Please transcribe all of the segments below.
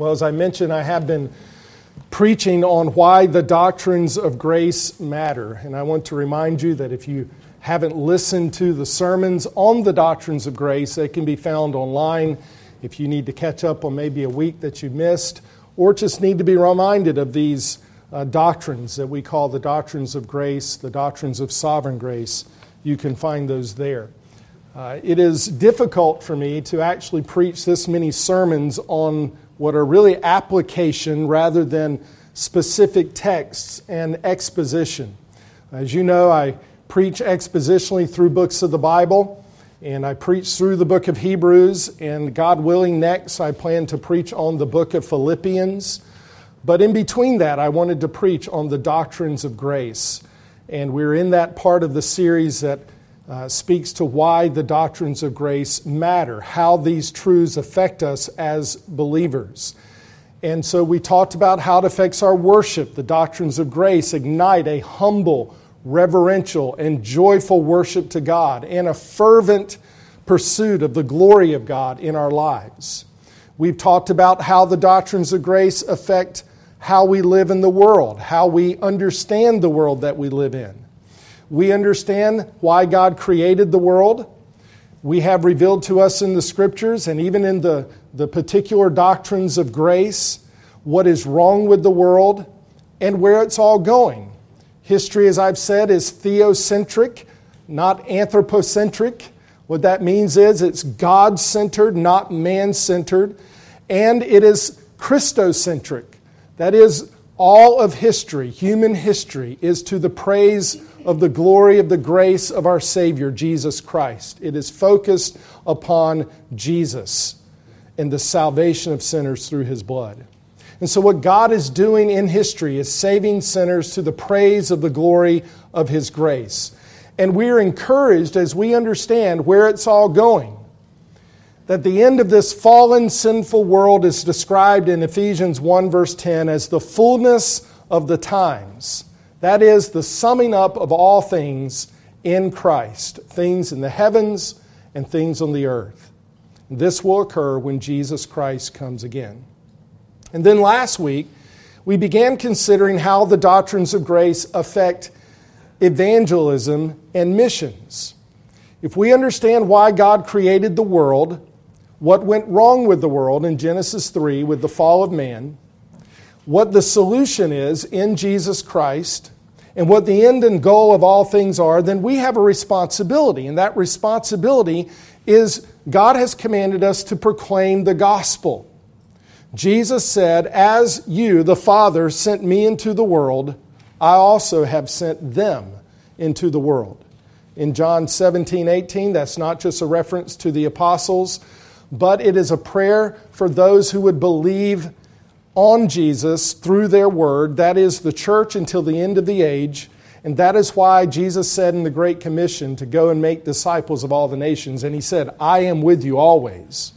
Well, as I mentioned, I have been preaching on why the doctrines of grace matter. And I want to remind you that if you haven't listened to the sermons on the doctrines of grace, they can be found online. If you need to catch up on maybe a week that you missed, or just need to be reminded of these uh, doctrines that we call the doctrines of grace, the doctrines of sovereign grace, you can find those there. Uh, it is difficult for me to actually preach this many sermons on what are really application rather than specific texts and exposition. As you know, I preach expositionally through books of the Bible, and I preach through the book of Hebrews, and God willing, next I plan to preach on the book of Philippians. But in between that, I wanted to preach on the doctrines of grace. And we're in that part of the series that uh, speaks to why the doctrines of grace matter, how these truths affect us as believers. And so we talked about how it affects our worship. The doctrines of grace ignite a humble, reverential, and joyful worship to God and a fervent pursuit of the glory of God in our lives. We've talked about how the doctrines of grace affect how we live in the world, how we understand the world that we live in. We understand why God created the world. We have revealed to us in the scriptures and even in the, the particular doctrines of grace what is wrong with the world and where it's all going. History, as I've said, is theocentric, not anthropocentric. What that means is it's God centered, not man centered, and it is Christocentric. That is, all of history, human history, is to the praise of the glory of the grace of our Savior, Jesus Christ. It is focused upon Jesus and the salvation of sinners through his blood. And so, what God is doing in history is saving sinners to the praise of the glory of his grace. And we are encouraged as we understand where it's all going. That the end of this fallen, sinful world is described in Ephesians 1, verse 10, as the fullness of the times. That is the summing up of all things in Christ, things in the heavens and things on the earth. This will occur when Jesus Christ comes again. And then last week, we began considering how the doctrines of grace affect evangelism and missions. If we understand why God created the world, what went wrong with the world in Genesis 3 with the fall of man, what the solution is in Jesus Christ and what the end and goal of all things are, then we have a responsibility. And that responsibility is God has commanded us to proclaim the gospel. Jesus said, As you, the Father, sent me into the world, I also have sent them into the world. In John 17, 18, that's not just a reference to the apostles, but it is a prayer for those who would believe on Jesus through their word. That is the church until the end of the age. And that is why Jesus said in the Great Commission to go and make disciples of all the nations. And he said, I am with you always,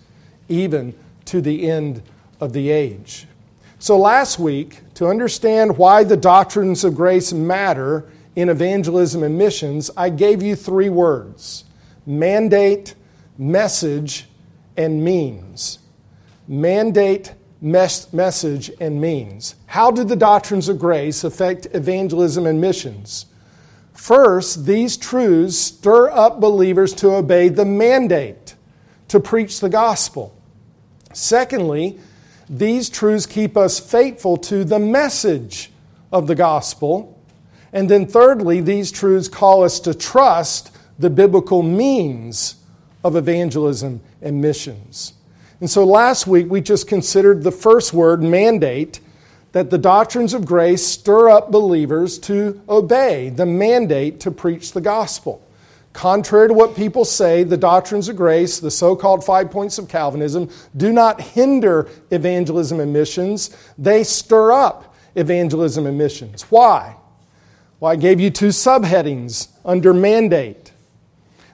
even to the end of the age. So last week, to understand why the doctrines of grace matter in evangelism and missions, I gave you three words mandate, message, and means. Mandate, mes- message and means. How did the doctrines of grace affect evangelism and missions? First, these truths stir up believers to obey the mandate to preach the gospel. Secondly, these truths keep us faithful to the message of the gospel. And then, thirdly, these truths call us to trust the biblical means of evangelism and missions. And so last week we just considered the first word, mandate, that the doctrines of grace stir up believers to obey the mandate to preach the gospel. Contrary to what people say, the doctrines of grace, the so called five points of Calvinism, do not hinder evangelism and missions. They stir up evangelism and missions. Why? Well, I gave you two subheadings under mandate.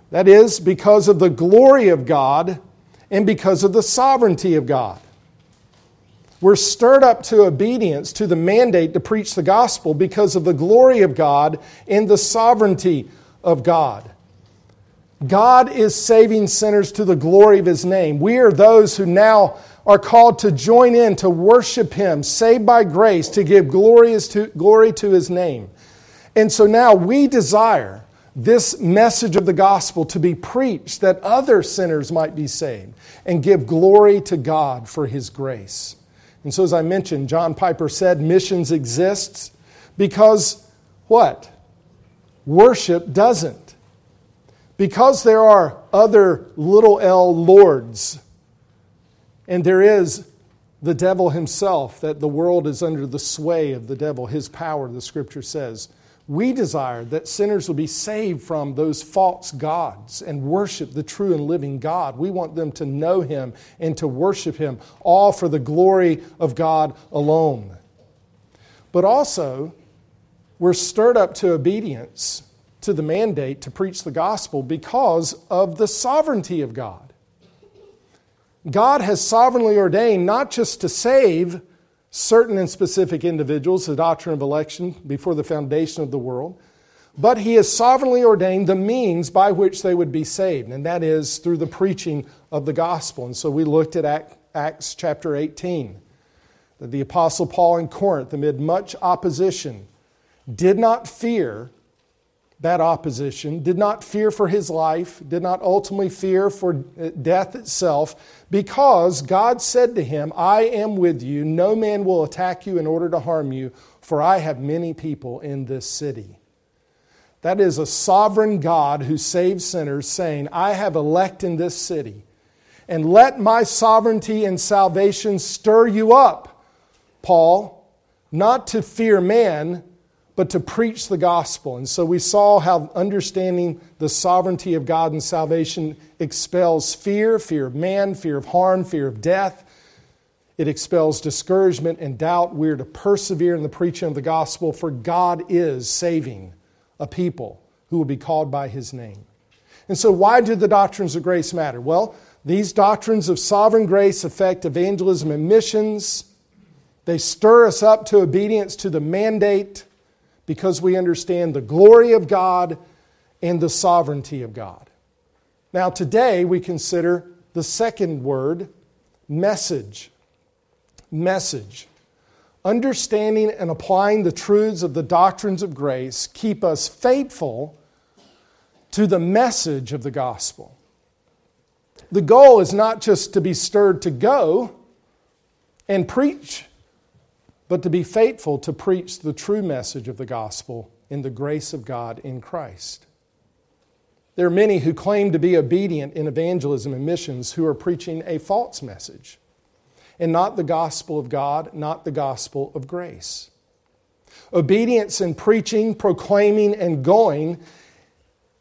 That is, because of the glory of God and because of the sovereignty of God. We're stirred up to obedience to the mandate to preach the gospel because of the glory of God and the sovereignty of God. God is saving sinners to the glory of his name. We are those who now are called to join in to worship him, saved by grace, to give glory to, glory to his name. And so now we desire this message of the gospel to be preached that other sinners might be saved and give glory to God for his grace. And so, as I mentioned, John Piper said missions exists because what? Worship doesn't. Because there are other little l lords, and there is the devil himself, that the world is under the sway of the devil, his power, the scripture says. We desire that sinners will be saved from those false gods and worship the true and living God. We want them to know Him and to worship Him, all for the glory of God alone. But also, we're stirred up to obedience to the mandate to preach the gospel because of the sovereignty of God. God has sovereignly ordained not just to save certain and specific individuals, the doctrine of election before the foundation of the world, but He has sovereignly ordained the means by which they would be saved, and that is through the preaching of the gospel. And so we looked at Acts chapter 18, that the Apostle Paul in Corinth, amid much opposition, did not fear that opposition, did not fear for his life, did not ultimately fear for uh, death itself, because God said to him, I am with you. No man will attack you in order to harm you, for I have many people in this city. That is a sovereign God who saves sinners, saying, I have elect in this city, and let my sovereignty and salvation stir you up, Paul, not to fear man but to preach the gospel. And so we saw how understanding the sovereignty of God and salvation expels fear fear of man, fear of harm, fear of death. It expels discouragement and doubt. We're to persevere in the preaching of the gospel, for God is saving a people who will be called by his name. And so, why do the doctrines of grace matter? Well, these doctrines of sovereign grace affect evangelism and missions. They stir us up to obedience to the mandate because we understand the glory of God and the sovereignty of God. Now, today we consider the second word, message. Message. Understanding and applying the truths of the doctrines of grace keep us faithful to the message of the gospel. The goal is not just to be stirred to go and preach but to be faithful to preach the true message of the gospel in the grace of God in Christ. There are many who claim to be obedient in evangelism and missions who are preaching a false message and not the gospel of God, not the gospel of grace. Obedience in preaching, proclaiming, and going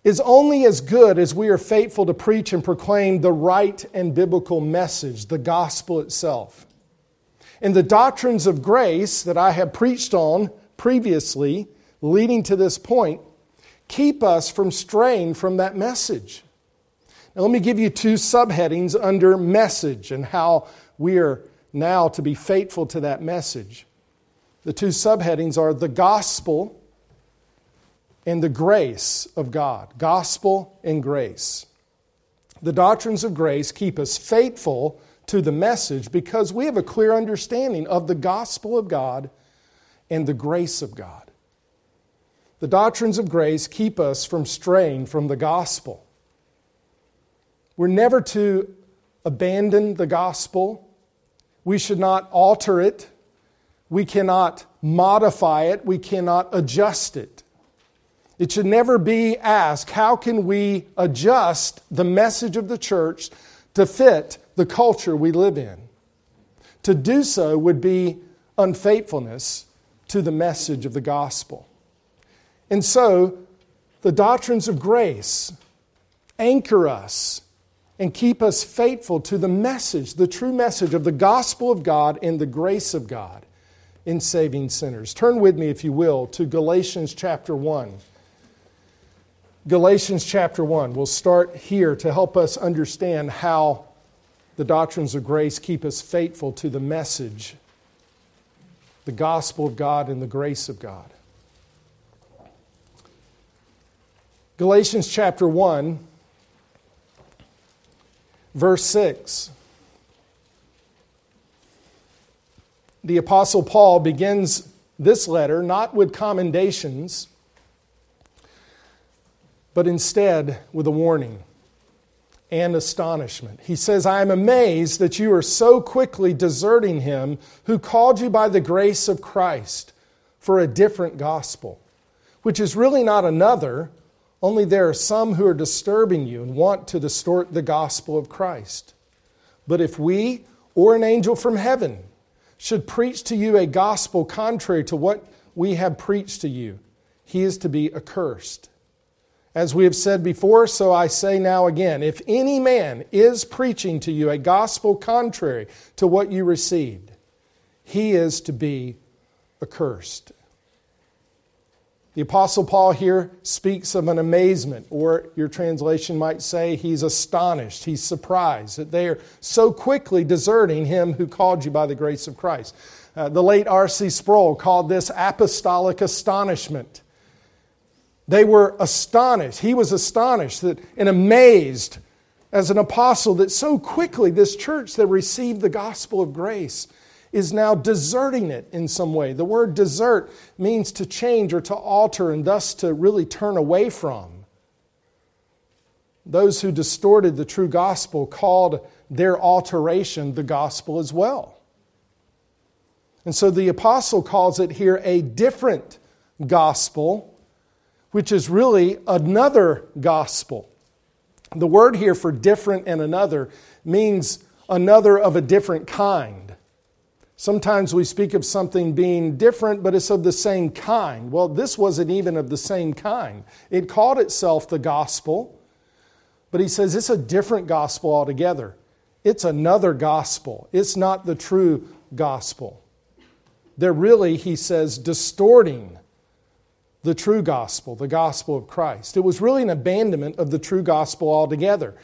is only as good as we are faithful to preach and proclaim the right and biblical message, the gospel itself. And the doctrines of grace that I have preached on previously, leading to this point, keep us from straying from that message. Now, let me give you two subheadings under message and how we are now to be faithful to that message. The two subheadings are the gospel and the grace of God. Gospel and grace. The doctrines of grace keep us faithful to the message because we have a clear understanding of the gospel of God and the grace of God. The doctrines of grace keep us from straying from the gospel. We're never to abandon the gospel. We should not alter it. We cannot modify it. We cannot adjust it. It should never be asked, how can we adjust the message of the church to fit the culture we live in. To do so would be unfaithfulness to the message of the gospel. And so, the doctrines of grace anchor us and keep us faithful to the message, the true message of the gospel of God and the grace of God in saving sinners. Turn with me, if you will, to Galatians chapter 1. Galatians chapter 1. We'll start here to help us understand how the doctrines of grace keep us faithful to the message, the gospel of God and the grace of God. Galatians chapter 1, Verse 6. The Apostle Paul begins this letter not with commendations, but instead with a warning and astonishment. He says, I am amazed that you are so quickly deserting him who called you by the grace of Christ for a different gospel, which is really not another, only there are some who are disturbing you and want to distort the gospel of Christ. But if we or an angel from heaven should preach to you a gospel contrary to what we have preached to you, he is to be accursed. As we have said before, so I say now again if any man is preaching to you a gospel contrary to what you received, he is to be accursed. The Apostle Paul here speaks of an amazement, or your translation might say he's astonished, he's surprised that they are so quickly deserting him who called you by the grace of Christ. Uh, the late R.C. Sproul called this apostolic astonishment. They were astonished. He was astonished that, and amazed as an apostle that so quickly this church that received the gospel of grace is now deserting it in some way. The word desert means to change or to alter and thus to really turn away from. Those who distorted the true gospel called their alteration the gospel as well. And so the apostle calls it here a different gospel which is really another gospel. The word here for different and another means another of a different kind. Sometimes we speak of something being different, but it's of the same kind. Well, this wasn't even of the same kind. It called itself the gospel, but he says it's a different gospel altogether. It's another gospel. It's not the true gospel. They're really, he says, distorting the true gospel, the gospel of Christ. It was really an abandonment of the true gospel altogether.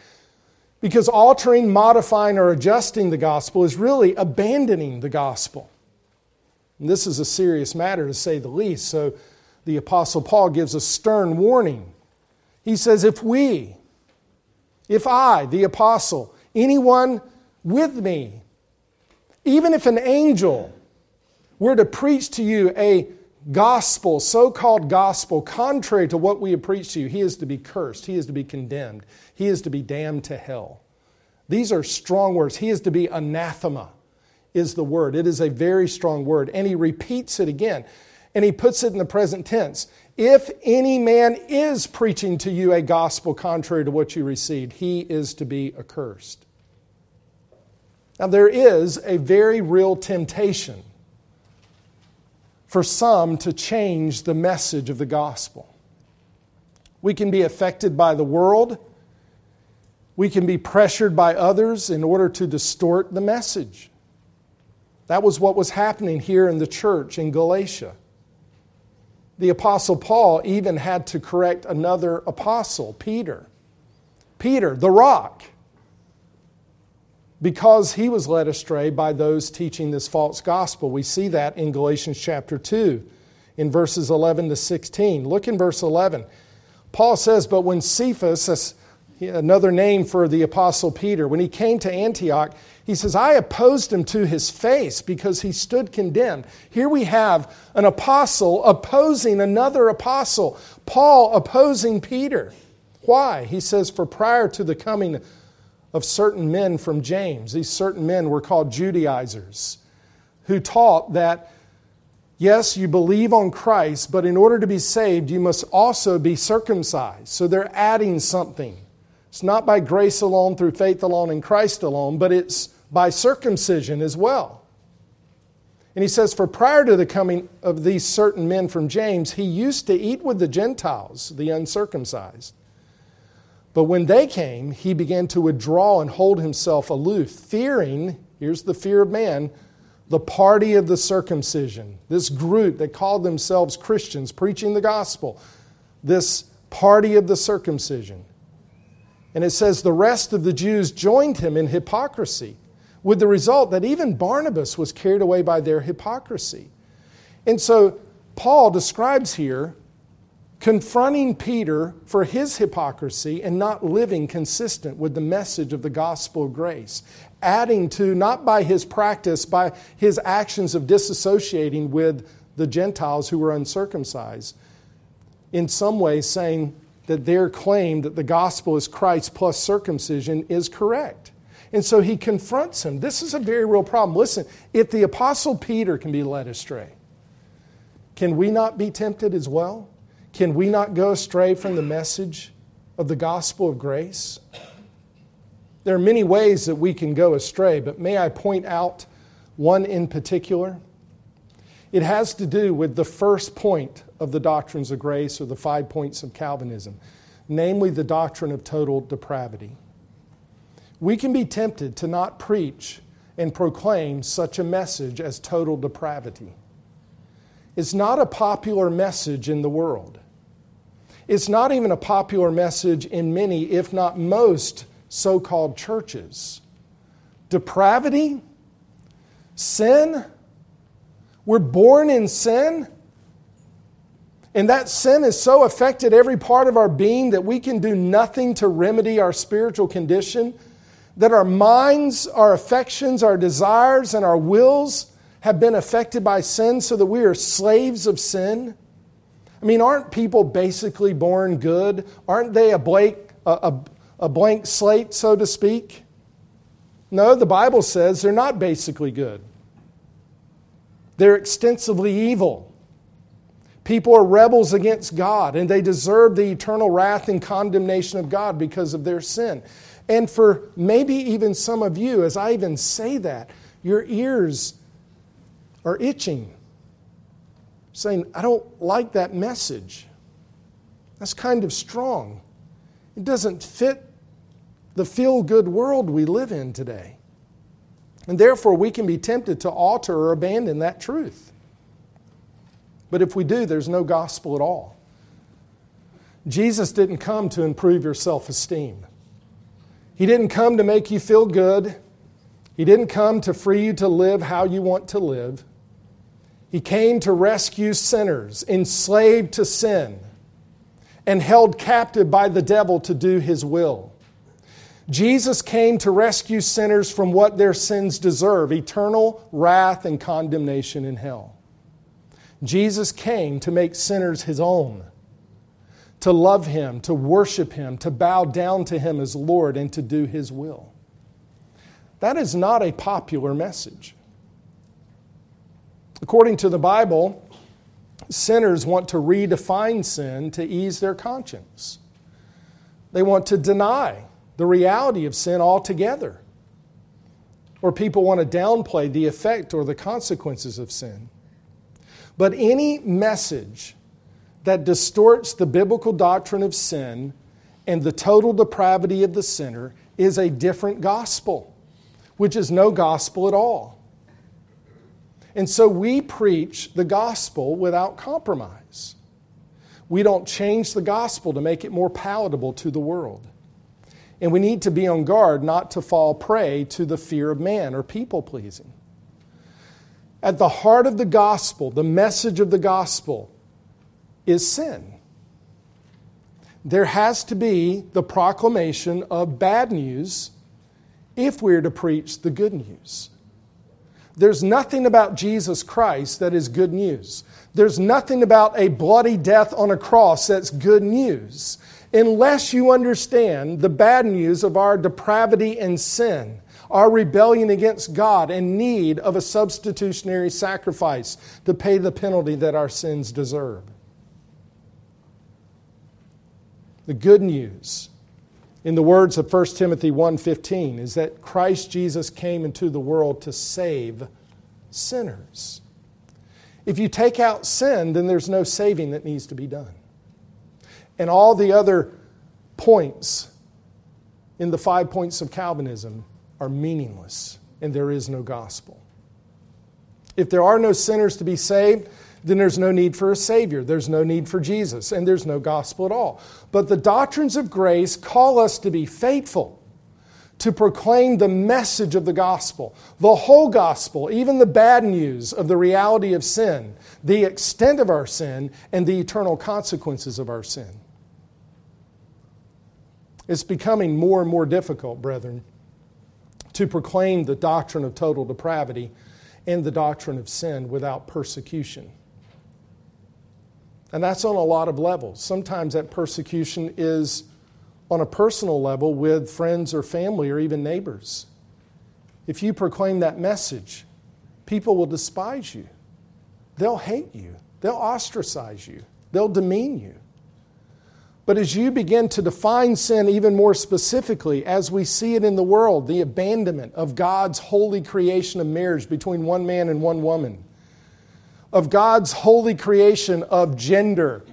Because altering, modifying, or adjusting the gospel is really abandoning the gospel. And this is a serious matter to say the least. So the Apostle Paul gives a stern warning. He says, If we, if I, the Apostle, anyone with me, even if an angel were to preach to you a gospel, so called gospel, contrary to what we have preached to you, he is to be cursed. He is to be condemned. He is to be damned to hell. These are strong words. He is to be anathema, is the word. It is a very strong word. And he repeats it again. And he puts it in the present tense. If any man is preaching to you a gospel contrary to what you received, he is to be accursed. Now, there is a very real temptation for some to change the message of the gospel. We can be affected by the world. We can be pressured by others in order to distort the message. That was what was happening here in the church in Galatia. The Apostle Paul even had to correct another apostle, Peter. Peter, the rock because he was led astray by those teaching this false gospel. We see that in Galatians chapter 2, in verses 11 to 16. Look in verse 11. Paul says, But when Cephas, another name for the apostle Peter, when he came to Antioch, he says, I opposed him to his face because he stood condemned. Here we have an apostle opposing another apostle, Paul opposing Peter. Why? He says, For prior to the coming of certain men from James. These certain men were called Judaizers, who taught that, yes, you believe on Christ, but in order to be saved, you must also be circumcised. So they're adding something. It's not by grace alone, through faith alone, in Christ alone, but it's by circumcision as well. And he says, For prior to the coming of these certain men from James, he used to eat with the Gentiles, the uncircumcised. But when they came, he began to withdraw and hold himself aloof, fearing, here's the fear of man, the party of the circumcision. This group that called themselves Christians, preaching the gospel, this party of the circumcision. And it says the rest of the Jews joined him in hypocrisy, with the result that even Barnabas was carried away by their hypocrisy. And so Paul describes here confronting Peter for his hypocrisy and not living consistent with the message of the gospel of grace, adding to, not by his practice, by his actions of disassociating with the Gentiles who were uncircumcised, in some ways saying that their claim that the gospel is Christ plus circumcision is correct. And so he confronts him. This is a very real problem. Listen, if the Apostle Peter can be led astray, can we not be tempted as well? Can we not go astray from the message of the gospel of grace? There are many ways that we can go astray, but may I point out one in particular? It has to do with the first point of the doctrines of grace or the five points of Calvinism, namely the doctrine of total depravity we can be tempted to not preach and proclaim such a message as total depravity. It's not a popular message in the world. It's not even a popular message in many, if not most, so called churches. Depravity, sin, we're born in sin. And that sin has so affected every part of our being that we can do nothing to remedy our spiritual condition that our minds, our affections, our desires, and our wills have been affected by sin so that we are slaves of sin? I mean, aren't people basically born good? Aren't they a blank, a, a, a blank slate, so to speak? No, the Bible says they're not basically good. They're extensively evil. People are rebels against God, and they deserve the eternal wrath and condemnation of God because of their sin. And for maybe even some of you, as I even say that, your ears are itching, saying, I don't like that message. That's kind of strong. It doesn't fit the feel good world we live in today. And therefore, we can be tempted to alter or abandon that truth. But if we do, there's no gospel at all. Jesus didn't come to improve your self esteem. He didn't come to make you feel good. He didn't come to free you to live how you want to live. He came to rescue sinners enslaved to sin and held captive by the devil to do his will. Jesus came to rescue sinners from what their sins deserve eternal wrath and condemnation in hell. Jesus came to make sinners his own to love Him, to worship Him, to bow down to Him as Lord, and to do His will. That is not a popular message. According to the Bible, sinners want to redefine sin to ease their conscience. They want to deny the reality of sin altogether. Or people want to downplay the effect or the consequences of sin. But any message that distorts the biblical doctrine of sin and the total depravity of the sinner is a different gospel, which is no gospel at all. And so we preach the gospel without compromise. We don't change the gospel to make it more palatable to the world. And we need to be on guard not to fall prey to the fear of man or people pleasing. At the heart of the gospel, the message of the gospel, is sin. There has to be the proclamation of bad news if we're to preach the good news. There's nothing about Jesus Christ that is good news. There's nothing about a bloody death on a cross that's good news unless you understand the bad news of our depravity and sin, our rebellion against God, and need of a substitutionary sacrifice to pay the penalty that our sins deserve. The good news, in the words of 1 Timothy 1:15, is that Christ Jesus came into the world to save sinners. If you take out sin, then there's no saving that needs to be done. And all the other points in the five points of Calvinism are meaningless, and there is no gospel. If there are no sinners to be saved, then there's no need for a Savior. There's no need for Jesus, and there's no gospel at all. But the doctrines of grace call us to be faithful, to proclaim the message of the gospel, the whole gospel, even the bad news of the reality of sin, the extent of our sin, and the eternal consequences of our sin. It's becoming more and more difficult, brethren, to proclaim the doctrine of total depravity and the doctrine of sin without persecution. And that's on a lot of levels. Sometimes that persecution is on a personal level with friends or family or even neighbors. If you proclaim that message, people will despise you. They'll hate you. They'll ostracize you. They'll demean you. But as you begin to define sin even more specifically, as we see it in the world, the abandonment of God's holy creation of marriage between one man and one woman, of God's holy creation of gender,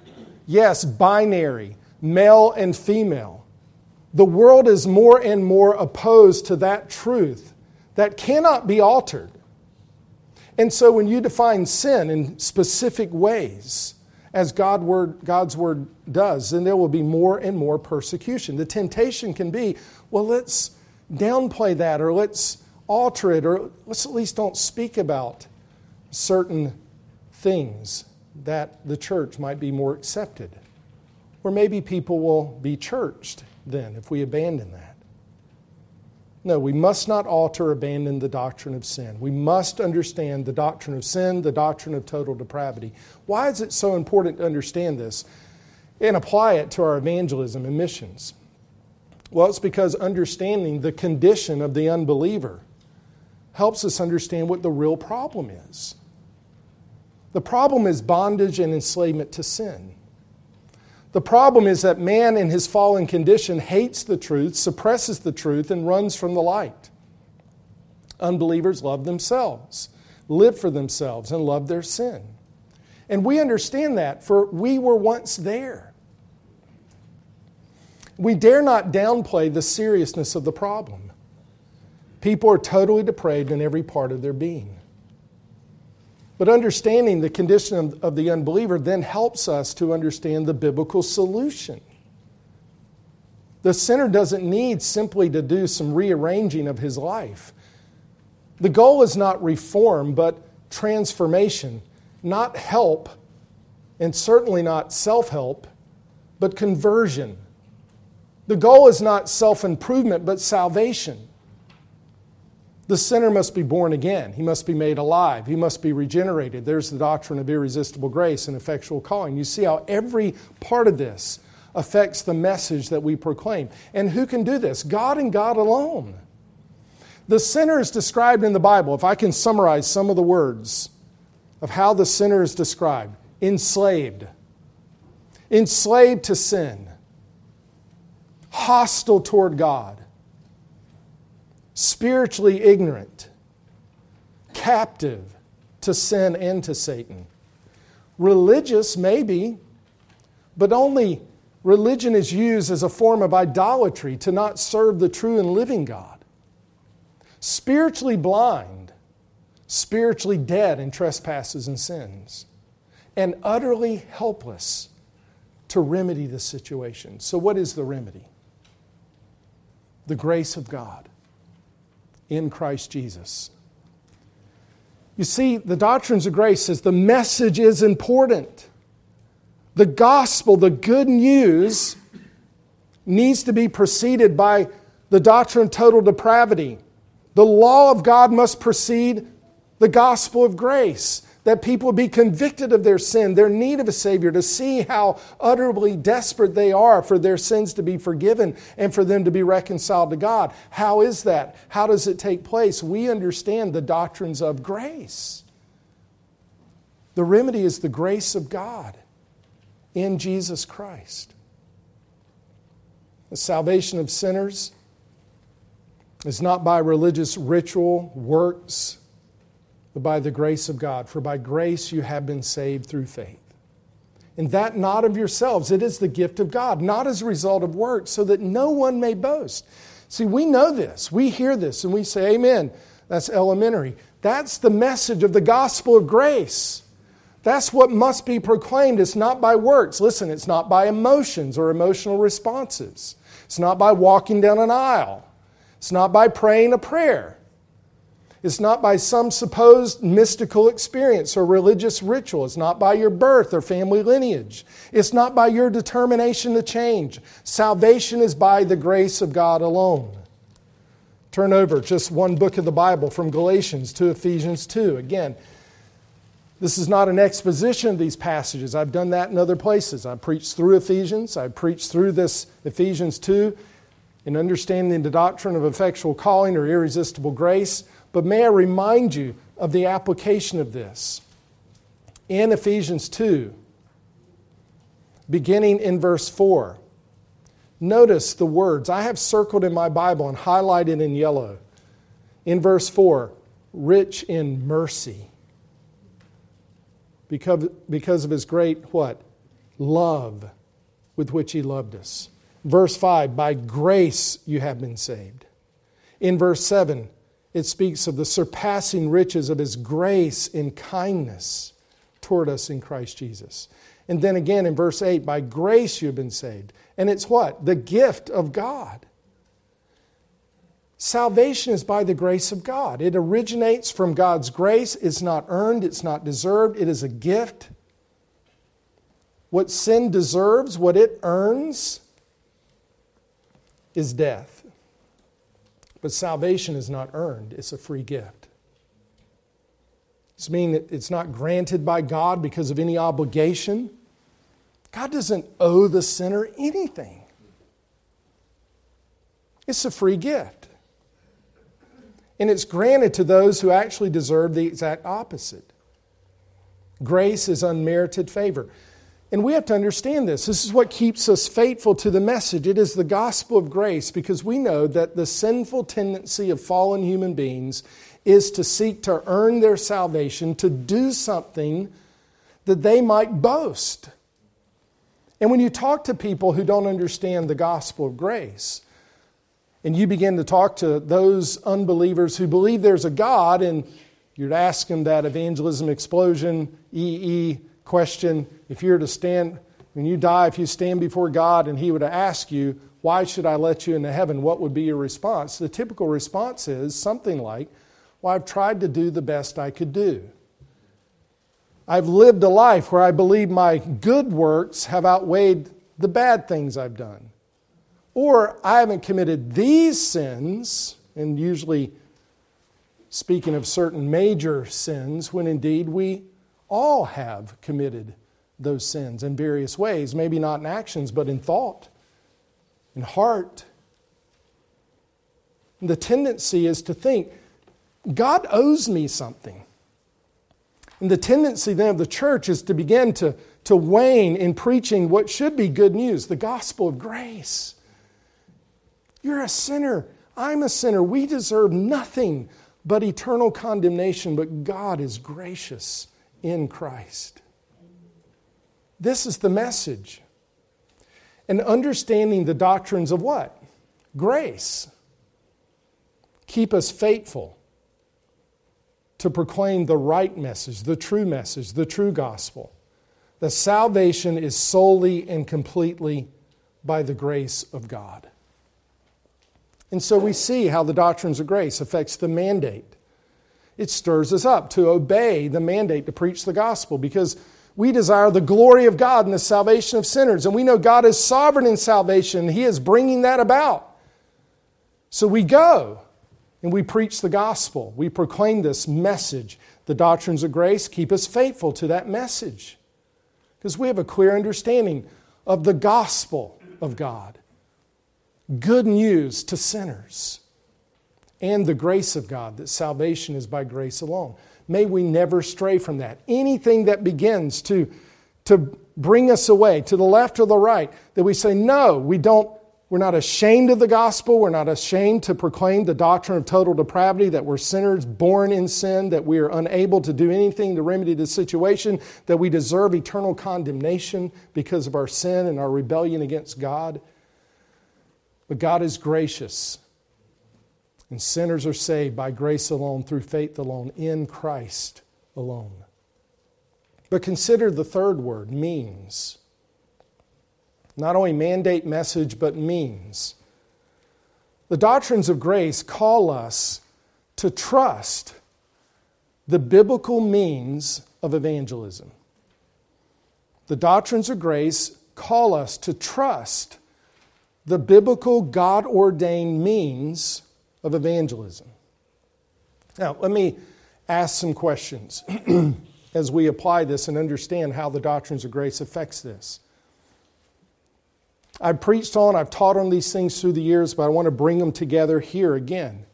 yes, binary, male and female, the world is more and more opposed to that truth that cannot be altered. And so when you define sin in specific ways, as God word, God's word does, then there will be more and more persecution. The temptation can be, well, let's downplay that or let's alter it or let's at least don't speak about certain things that the church might be more accepted. Or maybe people will be churched then if we abandon that. No, we must not alter abandon the doctrine of sin. We must understand the doctrine of sin, the doctrine of total depravity. Why is it so important to understand this and apply it to our evangelism and missions? Well, it's because understanding the condition of the unbeliever helps us understand what the real problem is. The problem is bondage and enslavement to sin. The problem is that man in his fallen condition hates the truth, suppresses the truth, and runs from the light. Unbelievers love themselves, live for themselves, and love their sin. And we understand that, for we were once there. We dare not downplay the seriousness of the problem. People are totally depraved in every part of their being. But understanding the condition of the unbeliever then helps us to understand the biblical solution. The sinner doesn't need simply to do some rearranging of his life. The goal is not reform, but transformation, not help, and certainly not self help, but conversion. The goal is not self improvement, but salvation. The sinner must be born again. He must be made alive. He must be regenerated. There's the doctrine of irresistible grace and effectual calling. You see how every part of this affects the message that we proclaim. And who can do this? God and God alone. The sinner is described in the Bible, if I can summarize some of the words of how the sinner is described enslaved, enslaved to sin, hostile toward God spiritually ignorant, captive to sin and to Satan. Religious, maybe, but only religion is used as a form of idolatry to not serve the true and living God. Spiritually blind, spiritually dead in trespasses and sins, and utterly helpless to remedy the situation. So, what is the remedy? The grace of God in Christ Jesus. You see, the doctrines of grace says the message is important. The gospel, the good news, needs to be preceded by the doctrine of total depravity. The law of God must precede the gospel of grace that people would be convicted of their sin, their need of a Savior, to see how utterly desperate they are for their sins to be forgiven and for them to be reconciled to God. How is that? How does it take place? We understand the doctrines of grace. The remedy is the grace of God in Jesus Christ. The salvation of sinners is not by religious ritual, works, but by the grace of God. For by grace you have been saved through faith. And that not of yourselves, it is the gift of God, not as a result of works, so that no one may boast. See, we know this. We hear this and we say, Amen. That's elementary. That's the message of the gospel of grace. That's what must be proclaimed. It's not by works. Listen, it's not by emotions or emotional responses. It's not by walking down an aisle. It's not by praying a prayer. It's not by some supposed mystical experience or religious ritual. It's not by your birth or family lineage. It's not by your determination to change. Salvation is by the grace of God alone. Turn over just one book of the Bible from Galatians to Ephesians 2. Again, this is not an exposition of these passages. I've done that in other places. I preached through Ephesians, I preached through this Ephesians 2 in understanding the doctrine of effectual calling or irresistible grace. But may I remind you of the application of this. In Ephesians 2, beginning in verse 4, notice the words I have circled in my Bible and highlighted in yellow. In verse 4, rich in mercy. Because, because of his great what? Love with which he loved us. Verse 5, by grace you have been saved. In verse 7, it speaks of the surpassing riches of his grace in kindness toward us in Christ Jesus. And then again in verse 8, by grace you've been saved. And it's what? The gift of God. Salvation is by the grace of God. It originates from God's grace. It's not earned, it's not deserved, it is a gift. What sin deserves, what it earns, is death. But salvation is not earned, it's a free gift. Does it mean that it's not granted by God because of any obligation? God doesn't owe the sinner anything. It's a free gift. And it's granted to those who actually deserve the exact opposite. Grace is unmerited favor. And we have to understand this. This is what keeps us faithful to the message. It is the gospel of grace because we know that the sinful tendency of fallen human beings is to seek to earn their salvation, to do something that they might boast. And when you talk to people who don't understand the gospel of grace, and you begin to talk to those unbelievers who believe there's a God, and you'd ask them that evangelism explosion, EE question if you were to stand, when you die, if you stand before God and He would ask you, Why should I let you into heaven? What would be your response? The typical response is something like, Well, I've tried to do the best I could do. I've lived a life where I believe my good works have outweighed the bad things I've done. Or I haven't committed these sins, and usually speaking of certain major sins, when indeed we all have committed those sins in various ways, maybe not in actions, but in thought, in heart. And the tendency is to think, God owes me something. And the tendency then of the church is to begin to, to wane in preaching what should be good news the gospel of grace. You're a sinner. I'm a sinner. We deserve nothing but eternal condemnation, but God is gracious in Christ. This is the message. And understanding the doctrines of what? Grace. Keep us faithful to proclaim the right message, the true message, the true gospel. That salvation is solely and completely by the grace of God. And so we see how the doctrines of grace affects the mandate it stirs us up to obey the mandate to preach the gospel because we desire the glory of God and the salvation of sinners. And we know God is sovereign in salvation, He is bringing that about. So we go and we preach the gospel. We proclaim this message. The doctrines of grace keep us faithful to that message because we have a clear understanding of the gospel of God. Good news to sinners and the grace of God, that salvation is by grace alone. May we never stray from that. Anything that begins to, to bring us away to the left or the right, that we say, no, we don't, we're not ashamed of the gospel. We're not ashamed to proclaim the doctrine of total depravity, that we're sinners born in sin, that we are unable to do anything to remedy the situation, that we deserve eternal condemnation because of our sin and our rebellion against God. But God is gracious and sinners are saved by grace alone, through faith alone, in Christ alone. But consider the third word, means. Not only mandate message, but means. The doctrines of grace call us to trust the biblical means of evangelism. The doctrines of grace call us to trust the biblical, God ordained means of evangelism. Now, let me ask some questions as we apply this and understand how the doctrines of grace affects this. I've preached on, I've taught on these things through the years, but I want to bring them together here again.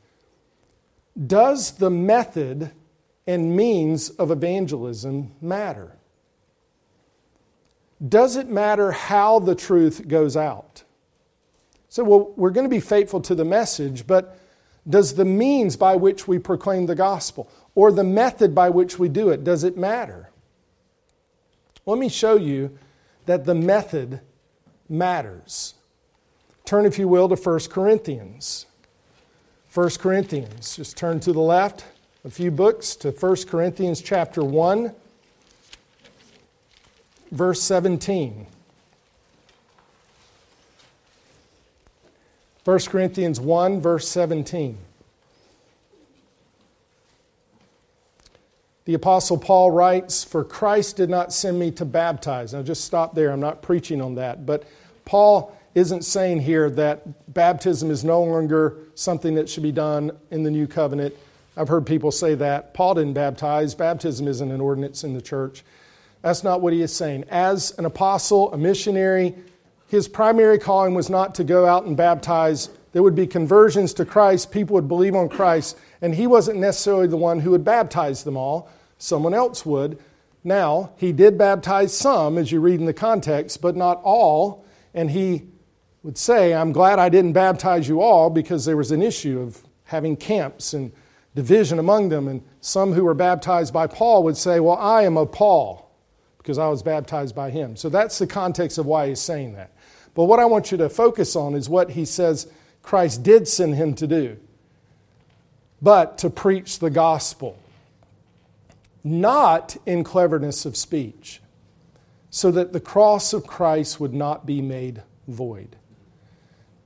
Does the method and means of evangelism matter? Does it matter how the truth goes out? So, well, we're going to be faithful to the message, but does the means by which we proclaim the gospel or the method by which we do it, does it matter? Let me show you that the method matters. Turn, if you will, to 1 Corinthians. 1 Corinthians, just turn to the left a few books to 1 Corinthians chapter 1, verse 17. 1 Corinthians 1, verse 17. The Apostle Paul writes, For Christ did not send me to baptize. Now, just stop there. I'm not preaching on that. But Paul isn't saying here that baptism is no longer something that should be done in the new covenant. I've heard people say that. Paul didn't baptize. Baptism isn't an ordinance in the church. That's not what he is saying. As an apostle, a missionary, his primary calling was not to go out and baptize. There would be conversions to Christ, people would believe on Christ, and he wasn't necessarily the one who would baptize them all. Someone else would. Now, he did baptize some, as you read in the context, but not all. And he would say, I'm glad I didn't baptize you all because there was an issue of having camps and division among them. And some who were baptized by Paul would say, Well, I am of Paul because I was baptized by him. So that's the context of why he's saying that. But what I want you to focus on is what he says Christ did send him to do, but to preach the gospel, not in cleverness of speech, so that the cross of Christ would not be made void.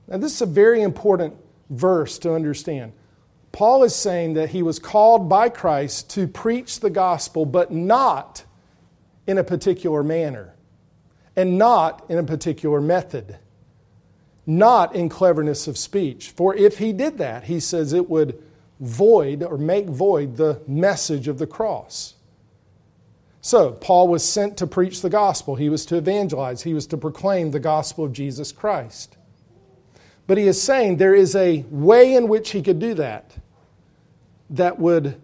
Now, this is a very important verse to understand. Paul is saying that he was called by Christ to preach the gospel, but not in a particular manner and not in a particular method, not in cleverness of speech. For if he did that, he says it would void or make void the message of the cross. So, Paul was sent to preach the gospel. He was to evangelize. He was to proclaim the gospel of Jesus Christ. But he is saying there is a way in which he could do that that would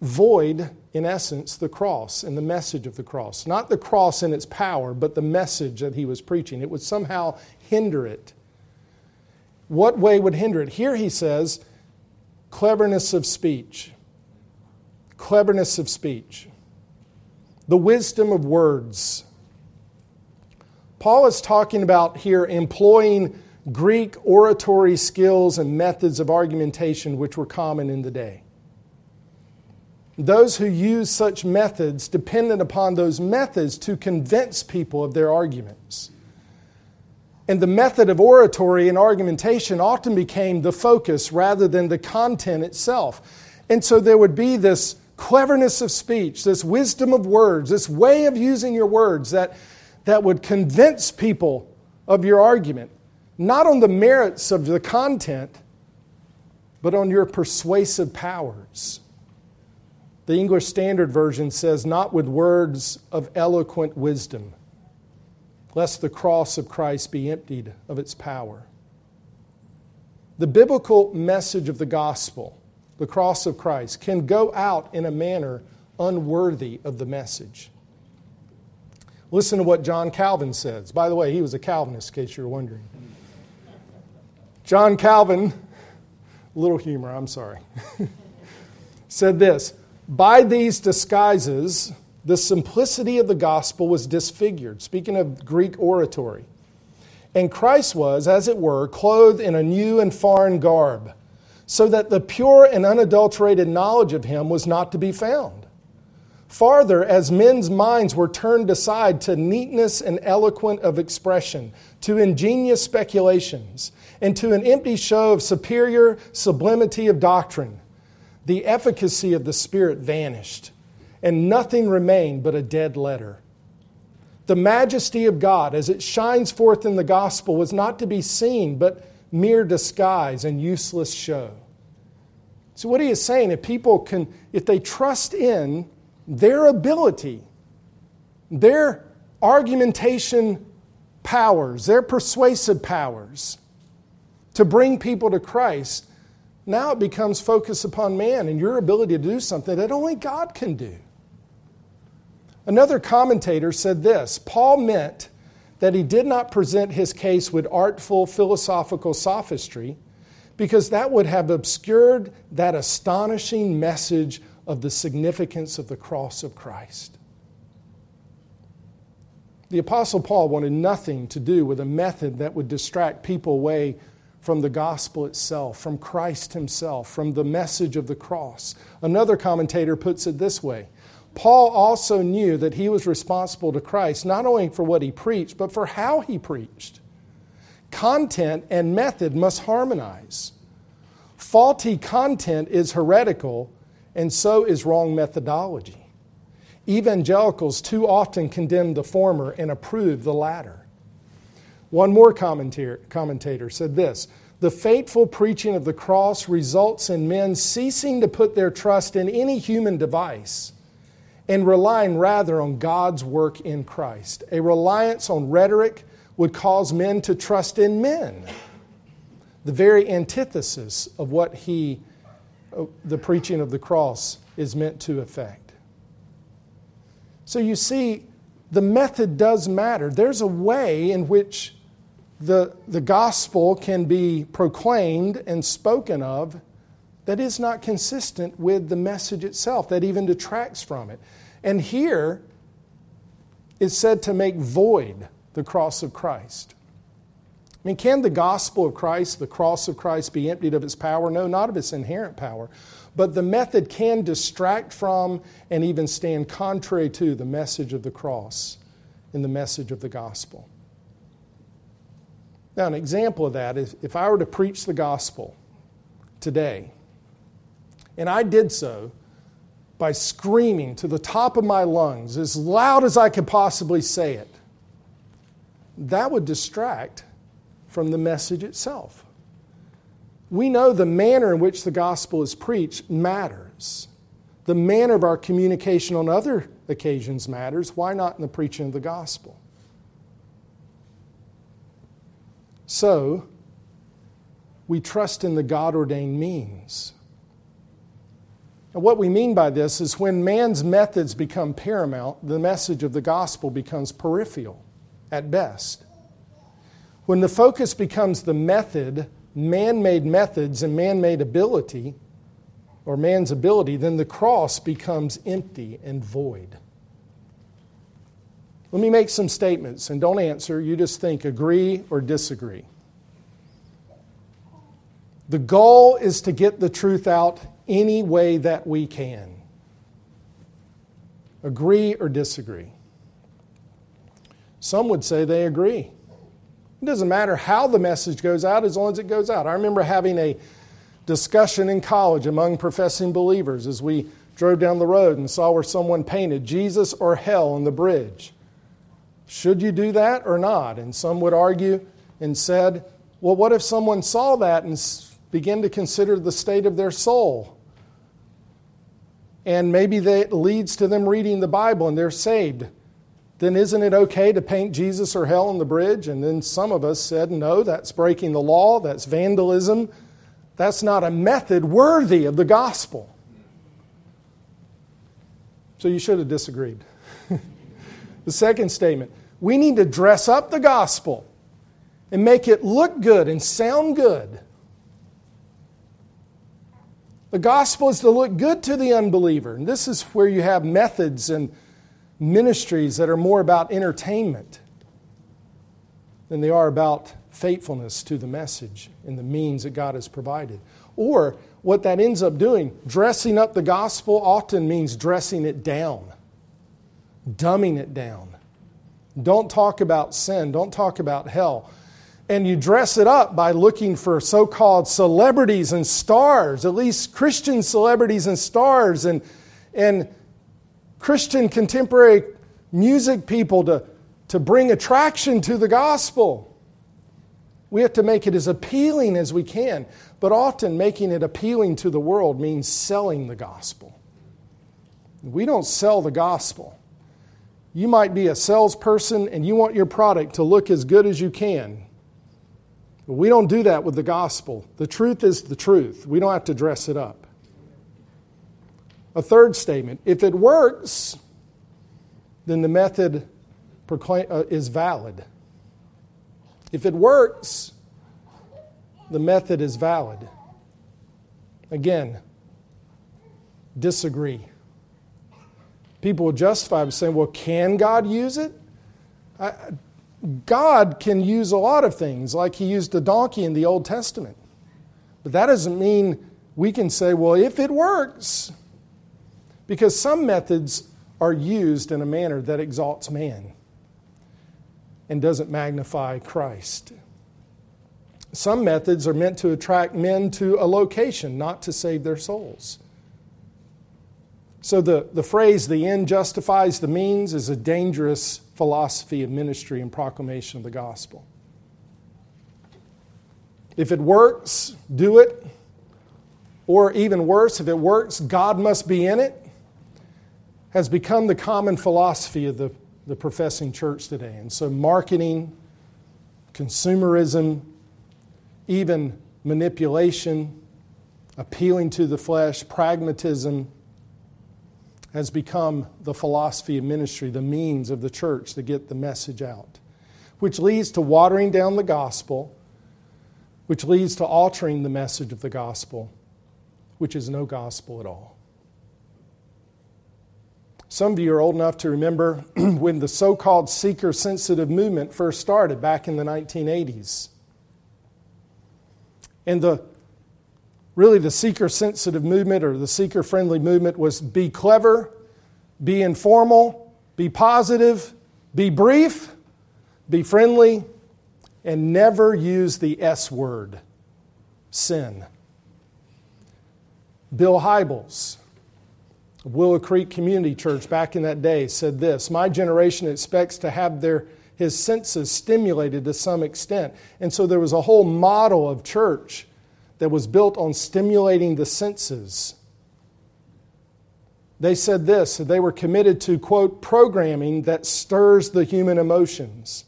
void in essence, the cross and the message of the cross. Not the cross in its power, but the message that he was preaching. It would somehow hinder it. What way would hinder it? Here he says, cleverness of speech. Cleverness of speech. The wisdom of words. Paul is talking about here employing Greek oratory skills and methods of argumentation which were common in the day. Those who use such methods depended upon those methods to convince people of their arguments. And the method of oratory and argumentation often became the focus rather than the content itself. And so there would be this cleverness of speech, this wisdom of words, this way of using your words that, that would convince people of your argument, not on the merits of the content, but on your persuasive powers. The English Standard Version says, not with words of eloquent wisdom, lest the cross of Christ be emptied of its power. The biblical message of the gospel, the cross of Christ, can go out in a manner unworthy of the message. Listen to what John Calvin says. By the way, he was a Calvinist, in case you're wondering. John Calvin, little humor, I'm sorry, said this by these disguises, the simplicity of the gospel was disfigured. Speaking of Greek oratory. And Christ was, as it were, clothed in a new and foreign garb, so that the pure and unadulterated knowledge of him was not to be found. Farther, as men's minds were turned aside to neatness and eloquent of expression, to ingenious speculations, and to an empty show of superior sublimity of doctrine, the efficacy of the Spirit vanished, and nothing remained but a dead letter. The majesty of God, as it shines forth in the gospel, was not to be seen, but mere disguise and useless show. So, what he is saying, if people can, if they trust in their ability, their argumentation powers, their persuasive powers to bring people to Christ, now it becomes focused upon man and your ability to do something that only God can do. Another commentator said this Paul meant that he did not present his case with artful philosophical sophistry because that would have obscured that astonishing message of the significance of the cross of Christ. The Apostle Paul wanted nothing to do with a method that would distract people away from the gospel itself, from Christ himself, from the message of the cross. Another commentator puts it this way Paul also knew that he was responsible to Christ not only for what he preached, but for how he preached. Content and method must harmonize. Faulty content is heretical, and so is wrong methodology. Evangelicals too often condemn the former and approve the latter. One more commentator said this The fateful preaching of the cross results in men ceasing to put their trust in any human device and relying rather on God's work in Christ. A reliance on rhetoric would cause men to trust in men, the very antithesis of what he the preaching of the cross is meant to effect. So you see, the method does matter. There's a way in which the, the gospel can be proclaimed and spoken of that is not consistent with the message itself, that even detracts from it. And here is said to make void the cross of Christ. I mean, can the gospel of Christ, the cross of Christ, be emptied of its power? No, not of its inherent power. But the method can distract from and even stand contrary to the message of the cross and the message of the gospel. Now, an example of that is if I were to preach the gospel today, and I did so by screaming to the top of my lungs as loud as I could possibly say it, that would distract from the message itself. We know the manner in which the gospel is preached matters. The manner of our communication on other occasions matters. Why not in the preaching of the gospel? So, we trust in the God ordained means. And what we mean by this is when man's methods become paramount, the message of the gospel becomes peripheral at best. When the focus becomes the method, man made methods, and man made ability, or man's ability, then the cross becomes empty and void. Let me make some statements and don't answer. You just think agree or disagree. The goal is to get the truth out any way that we can. Agree or disagree? Some would say they agree. It doesn't matter how the message goes out as long as it goes out. I remember having a discussion in college among professing believers as we drove down the road and saw where someone painted Jesus or hell on the bridge. Should you do that or not? And some would argue and said, well, what if someone saw that and began to consider the state of their soul? And maybe that leads to them reading the Bible and they're saved then isn't it okay to paint Jesus or hell on the bridge? And then some of us said, no, that's breaking the law, that's vandalism, that's not a method worthy of the gospel. So you should have disagreed. the second statement we need to dress up the gospel and make it look good and sound good. The gospel is to look good to the unbeliever. And this is where you have methods and ministries that are more about entertainment than they are about faithfulness to the message and the means that God has provided. Or what that ends up doing, dressing up the gospel often means dressing it down dumbing it down. Don't talk about sin. Don't talk about hell. And you dress it up by looking for so called celebrities and stars, at least Christian celebrities and stars, and, and Christian contemporary music people to, to bring attraction to the gospel. We have to make it as appealing as we can, but often making it appealing to the world means selling the gospel. We don't sell the gospel. You might be a salesperson and you want your product to look as good as you can. But we don't do that with the gospel. The truth is the truth. We don't have to dress it up. A third statement if it works, then the method uh, is valid. If it works, the method is valid. Again, disagree. People will justify by saying, well, can God use it? I, God can use a lot of things, like He used a donkey in the Old Testament. But that doesn't mean we can say, well, if it works, because some methods are used in a manner that exalts man and doesn't magnify Christ. Some methods are meant to attract men to a location, not to save their souls. So the, the phrase, the end justifies the means, is a dangerous philosophy of ministry and proclamation of the gospel. If it works, do it. Or even worse, if it works, God must be in it, has become the common philosophy of the, the professing church today. And so, marketing, consumerism, even manipulation, appealing to the flesh, pragmatism, has become the philosophy of ministry, the means of the church to get the message out, which leads to watering down the gospel, which leads to altering the message of the gospel, which is no gospel at all. Some of you are old enough to remember when the so called seeker sensitive movement first started back in the 1980s. And the really the seeker sensitive movement or the seeker friendly movement was be clever, be informal, be positive, be brief, be friendly, and never use the S word sin. Bill Hybels Willow Creek Community Church back in that day said this My generation expects to have their, his senses stimulated to some extent. And so there was a whole model of church that was built on stimulating the senses. They said this they were committed to, quote, programming that stirs the human emotions.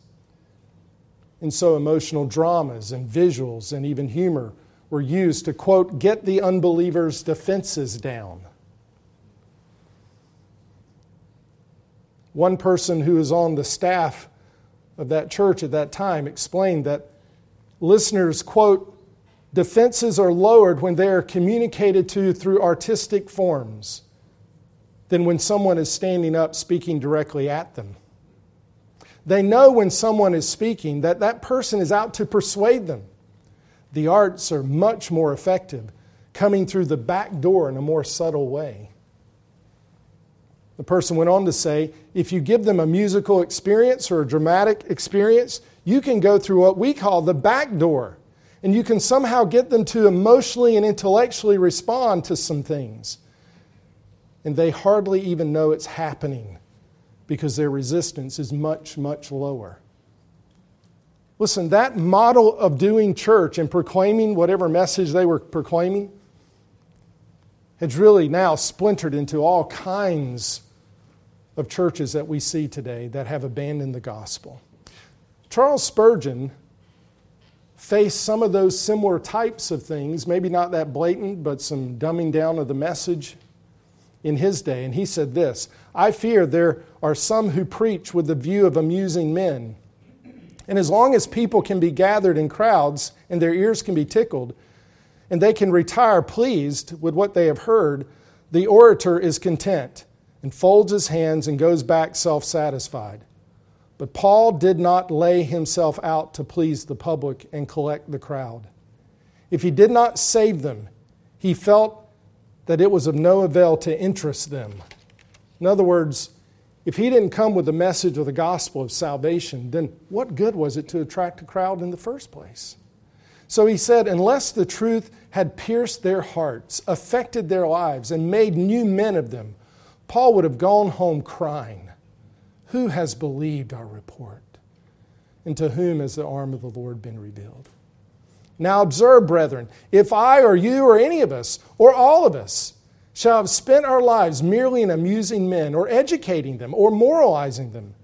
And so emotional dramas and visuals and even humor were used to, quote, get the unbeliever's defenses down. One person who was on the staff of that church at that time explained that listeners, quote, defenses are lowered when they are communicated to through artistic forms than when someone is standing up speaking directly at them. They know when someone is speaking that that person is out to persuade them. The arts are much more effective coming through the back door in a more subtle way. The person went on to say if you give them a musical experience or a dramatic experience, you can go through what we call the back door and you can somehow get them to emotionally and intellectually respond to some things. And they hardly even know it's happening because their resistance is much, much lower. Listen, that model of doing church and proclaiming whatever message they were proclaiming has really now splintered into all kinds of churches that we see today that have abandoned the gospel. Charles Spurgeon face some of those similar types of things, maybe not that blatant, but some dumbing down of the message in his day. And he said this I fear there are some who preach with the view of amusing men. And as long as people can be gathered in crowds and their ears can be tickled, and they can retire pleased with what they have heard, the orator is content and folds his hands and goes back self satisfied. But Paul did not lay himself out to please the public and collect the crowd. If he did not save them, he felt that it was of no avail to interest them. In other words, If he didn't come with the message of the gospel of salvation, then what good was it to attract a crowd in the first place? So he said, unless the truth had pierced their hearts, affected their lives, and made new men of them, Paul would have gone home crying. Who has believed our report? And to whom has the arm of the Lord been revealed? Now observe, brethren, if I or you or any of us or all of us shall have spent our lives merely in amusing men or educating them or moralizing them,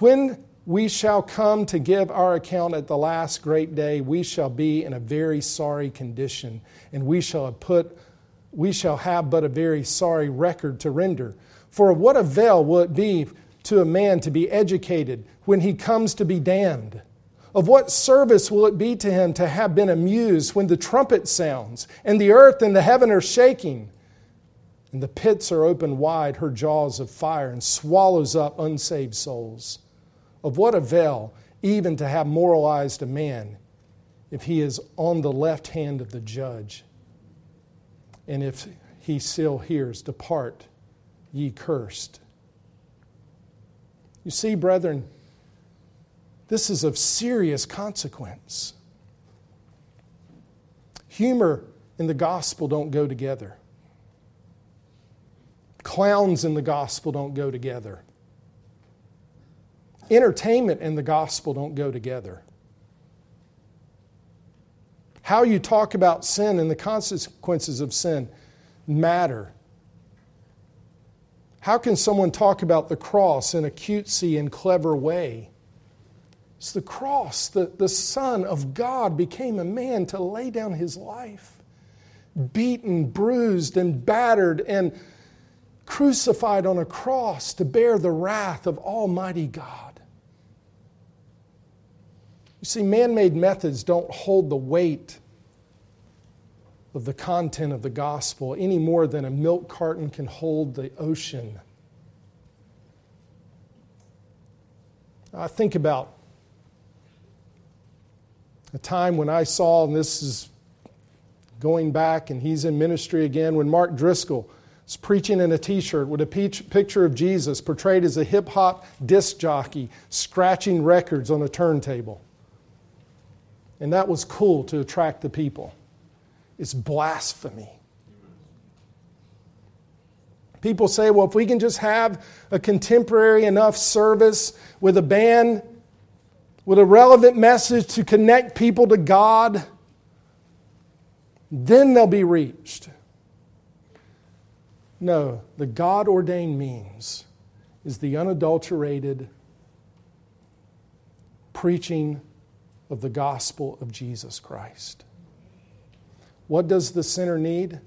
when we shall come to give our account at the last great day, we shall be in a very sorry condition, and we shall have put we shall have but a very sorry record to render. For what avail will it be to a man to be educated when he comes to be damned? Of what service will it be to him to have been amused when the trumpet sounds and the earth and the heaven are shaking? And the pits are open wide, her jaws of fire, and swallows up unsaved souls. Of what avail even to have moralized a man if he is on the left hand of the judge? And if he still hears, Depart, ye cursed. You see, brethren, this is of serious consequence. Humor and the gospel don't go together. Clowns and the gospel don't go together. Entertainment and the gospel don't go together. How you talk about sin and the consequences of sin matter. How can someone talk about the cross in a cutesy and clever way? It's the cross. The, the Son of God became a man to lay down his life, beaten, bruised, and battered, and crucified on a cross to bear the wrath of Almighty God. You see, man made methods don't hold the weight of the content of the gospel any more than a milk carton can hold the ocean. I think about a time when I saw, and this is going back, and he's in ministry again, when Mark Driscoll was preaching in a t shirt with a picture of Jesus portrayed as a hip hop disc jockey scratching records on a turntable. And that was cool to attract the people. It's blasphemy. People say, well, if we can just have a contemporary enough service with a band with a relevant message to connect people to God, then they'll be reached. No, the God ordained means is the unadulterated preaching of the gospel of Jesus Christ. What does the sinner need?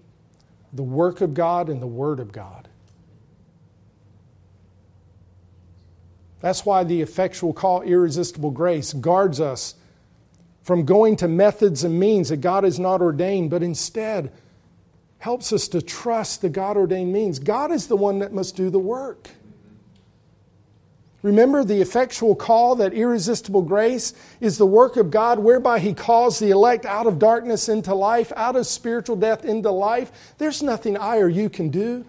The work of God and the Word of God. That's why the effectual call, irresistible grace, guards us from going to methods and means that God has not ordained, but instead helps us to trust the God ordained means. God is the one that must do the work. Remember, the effectual call, that irresistible grace, is the work of God whereby He calls the elect out of darkness into life, out of spiritual death into life. There's nothing I or you can do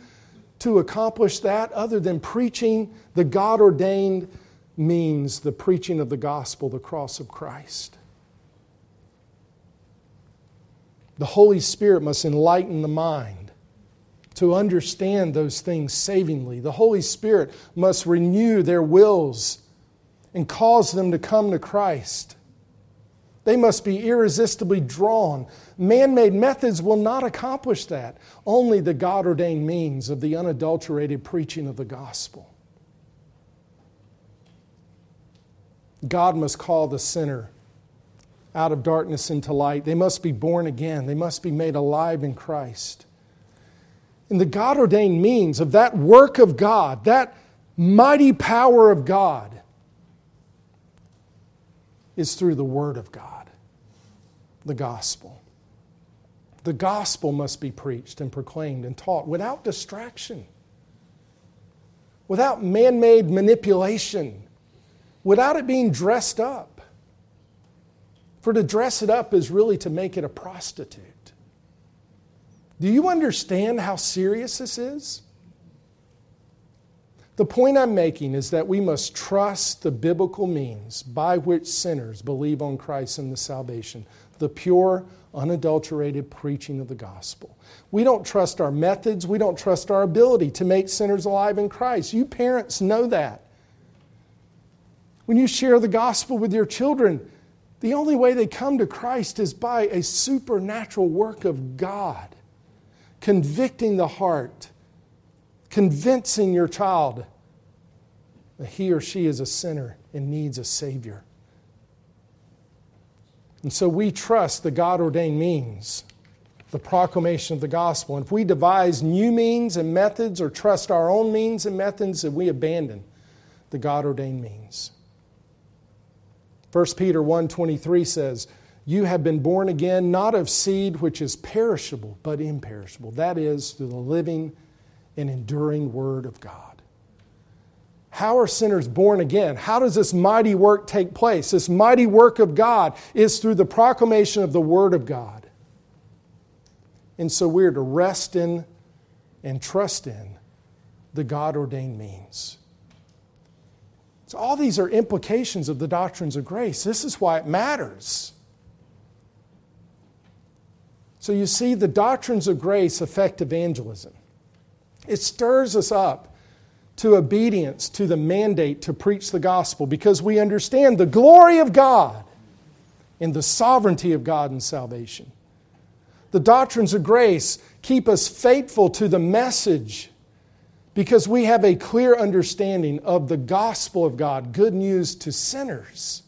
to accomplish that other than preaching the God ordained means, the preaching of the gospel, the cross of Christ. The Holy Spirit must enlighten the mind to understand those things savingly. The Holy Spirit must renew their wills and cause them to come to Christ. They must be irresistibly drawn. Man made methods will not accomplish that. Only the God ordained means of the unadulterated preaching of the gospel. God must call the sinner out of darkness into light. They must be born again, they must be made alive in Christ. And the God ordained means of that work of God, that mighty power of God, is through the Word of God, the gospel. The gospel must be preached and proclaimed and taught without distraction, without man made manipulation, without it being dressed up. For to dress it up is really to make it a prostitute. Do you understand how serious this is? The point I'm making is that we must trust the biblical means by which sinners believe on Christ and the salvation, the pure, unadulterated preaching of the gospel. We don't trust our methods, we don't trust our ability to make sinners alive in Christ. You parents know that. When you share the gospel with your children, the only way they come to Christ is by a supernatural work of God, convicting the heart, convincing your child that he or she is a sinner and needs a Savior. And so we trust the God ordained means, the proclamation of the gospel. And if we devise new means and methods or trust our own means and methods, then we abandon the God ordained means. 1 Peter 1:23 says, "You have been born again not of seed which is perishable, but imperishable. That is through the living and enduring word of God." How are sinners born again? How does this mighty work take place? This mighty work of God is through the proclamation of the word of God. And so we're to rest in and trust in the God ordained means. So, all these are implications of the doctrines of grace. This is why it matters. So, you see, the doctrines of grace affect evangelism. It stirs us up to obedience to the mandate to preach the gospel because we understand the glory of God and the sovereignty of God in salvation. The doctrines of grace keep us faithful to the message because we have a clear understanding of the gospel of God, good news to sinners.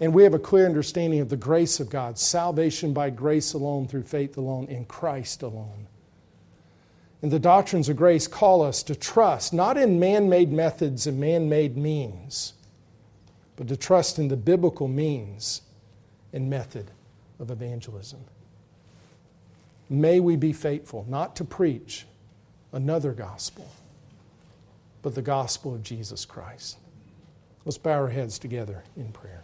And we have a clear understanding of the grace of God, salvation by grace alone, through faith alone, in Christ alone. And the doctrines of grace call us to trust not in man made methods and man made means, but to trust in the biblical means and method of evangelism. May we be faithful not to preach another gospel, but the gospel of Jesus Christ. Let's bow our heads together in prayer.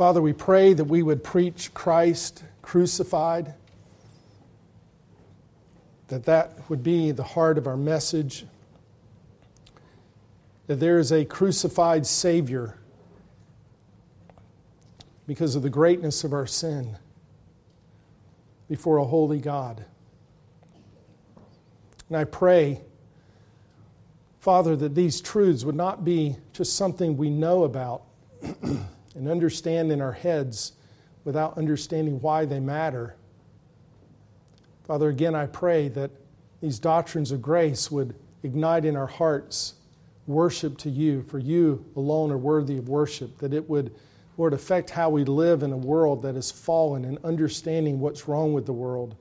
Father, we pray that we would preach Christ crucified, that that would be the heart of our message, that there is a crucified Savior because of the greatness of our sin before a holy God. And I pray, Father, that these truths would not be just something we know about and understand in our heads without understanding why they matter. Father, again, I pray that these doctrines of grace would ignite in our hearts worship to you, for you alone are worthy of worship, that it would Lord, affect how we live in a world that is fallen and understanding what's wrong with the world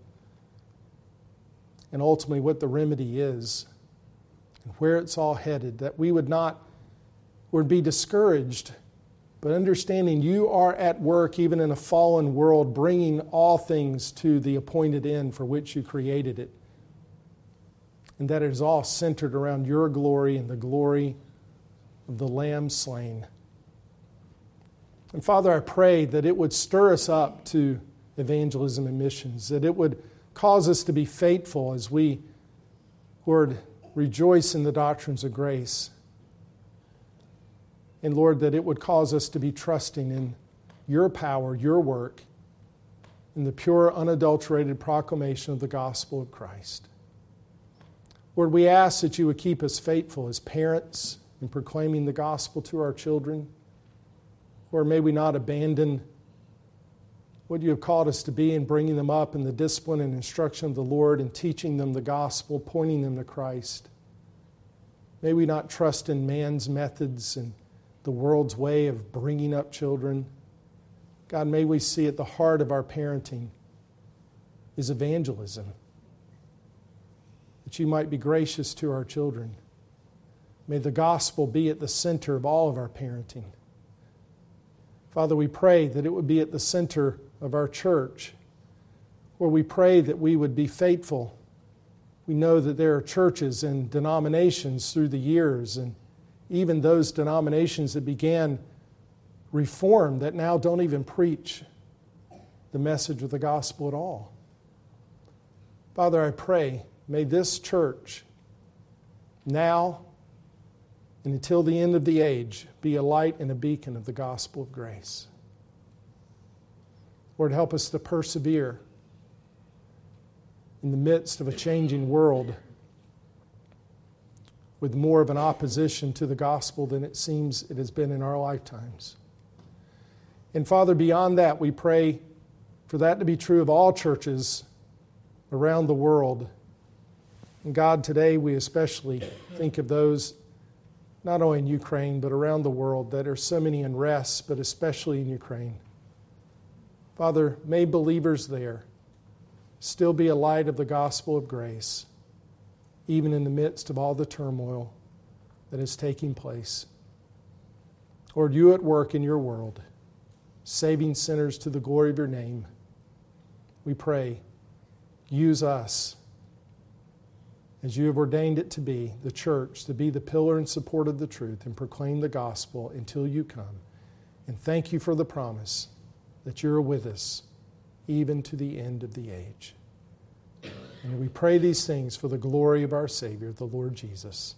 and ultimately what the remedy is and where it's all headed, that we would not would be discouraged, but understanding you are at work even in a fallen world, bringing all things to the appointed end for which you created it. And that it is all centered around your glory and the glory of the Lamb slain. And Father, I pray that it would stir us up to evangelism and missions, that it would cause us to be faithful as we, Lord, rejoice in the doctrines of grace. And Lord, that it would cause us to be trusting in your power, your work, in the pure, unadulterated proclamation of the gospel of Christ. Lord, we ask that you would keep us faithful as parents in proclaiming the gospel to our children. Or may we not abandon what you have called us to be in bringing them up in the discipline and instruction of the Lord and teaching them the gospel, pointing them to Christ. May we not trust in man's methods and the world's way of bringing up children. God, may we see at the heart of our parenting is evangelism. That you might be gracious to our children. May the gospel be at the center of all of our parenting. Father, we pray that it would be at the center of our church, where we pray that we would be faithful. We know that there are churches and denominations through the years, and even those denominations that began reform that now don't even preach the message of the gospel at all. Father, I pray, may this church now and until the end of the age be a light and a beacon of the gospel of grace. Lord, help us to persevere in the midst of a changing world with more of an opposition to the gospel than it seems it has been in our lifetimes. And Father, beyond that, we pray for that to be true of all churches around the world. And God, today we especially think of those not only in Ukraine, but around the world that are so many unrests, but especially in Ukraine. Father, may believers there still be a light of the gospel of grace, even in the midst of all the turmoil that is taking place. Lord, you at work in your world, saving sinners to the glory of your name. We pray, use us as you have ordained it to be, the church, to be the pillar and support of the truth and proclaim the gospel until you come. And thank you for the promise that you're with us even to the end of the age. And we pray these things for the glory of our Savior, the Lord Jesus.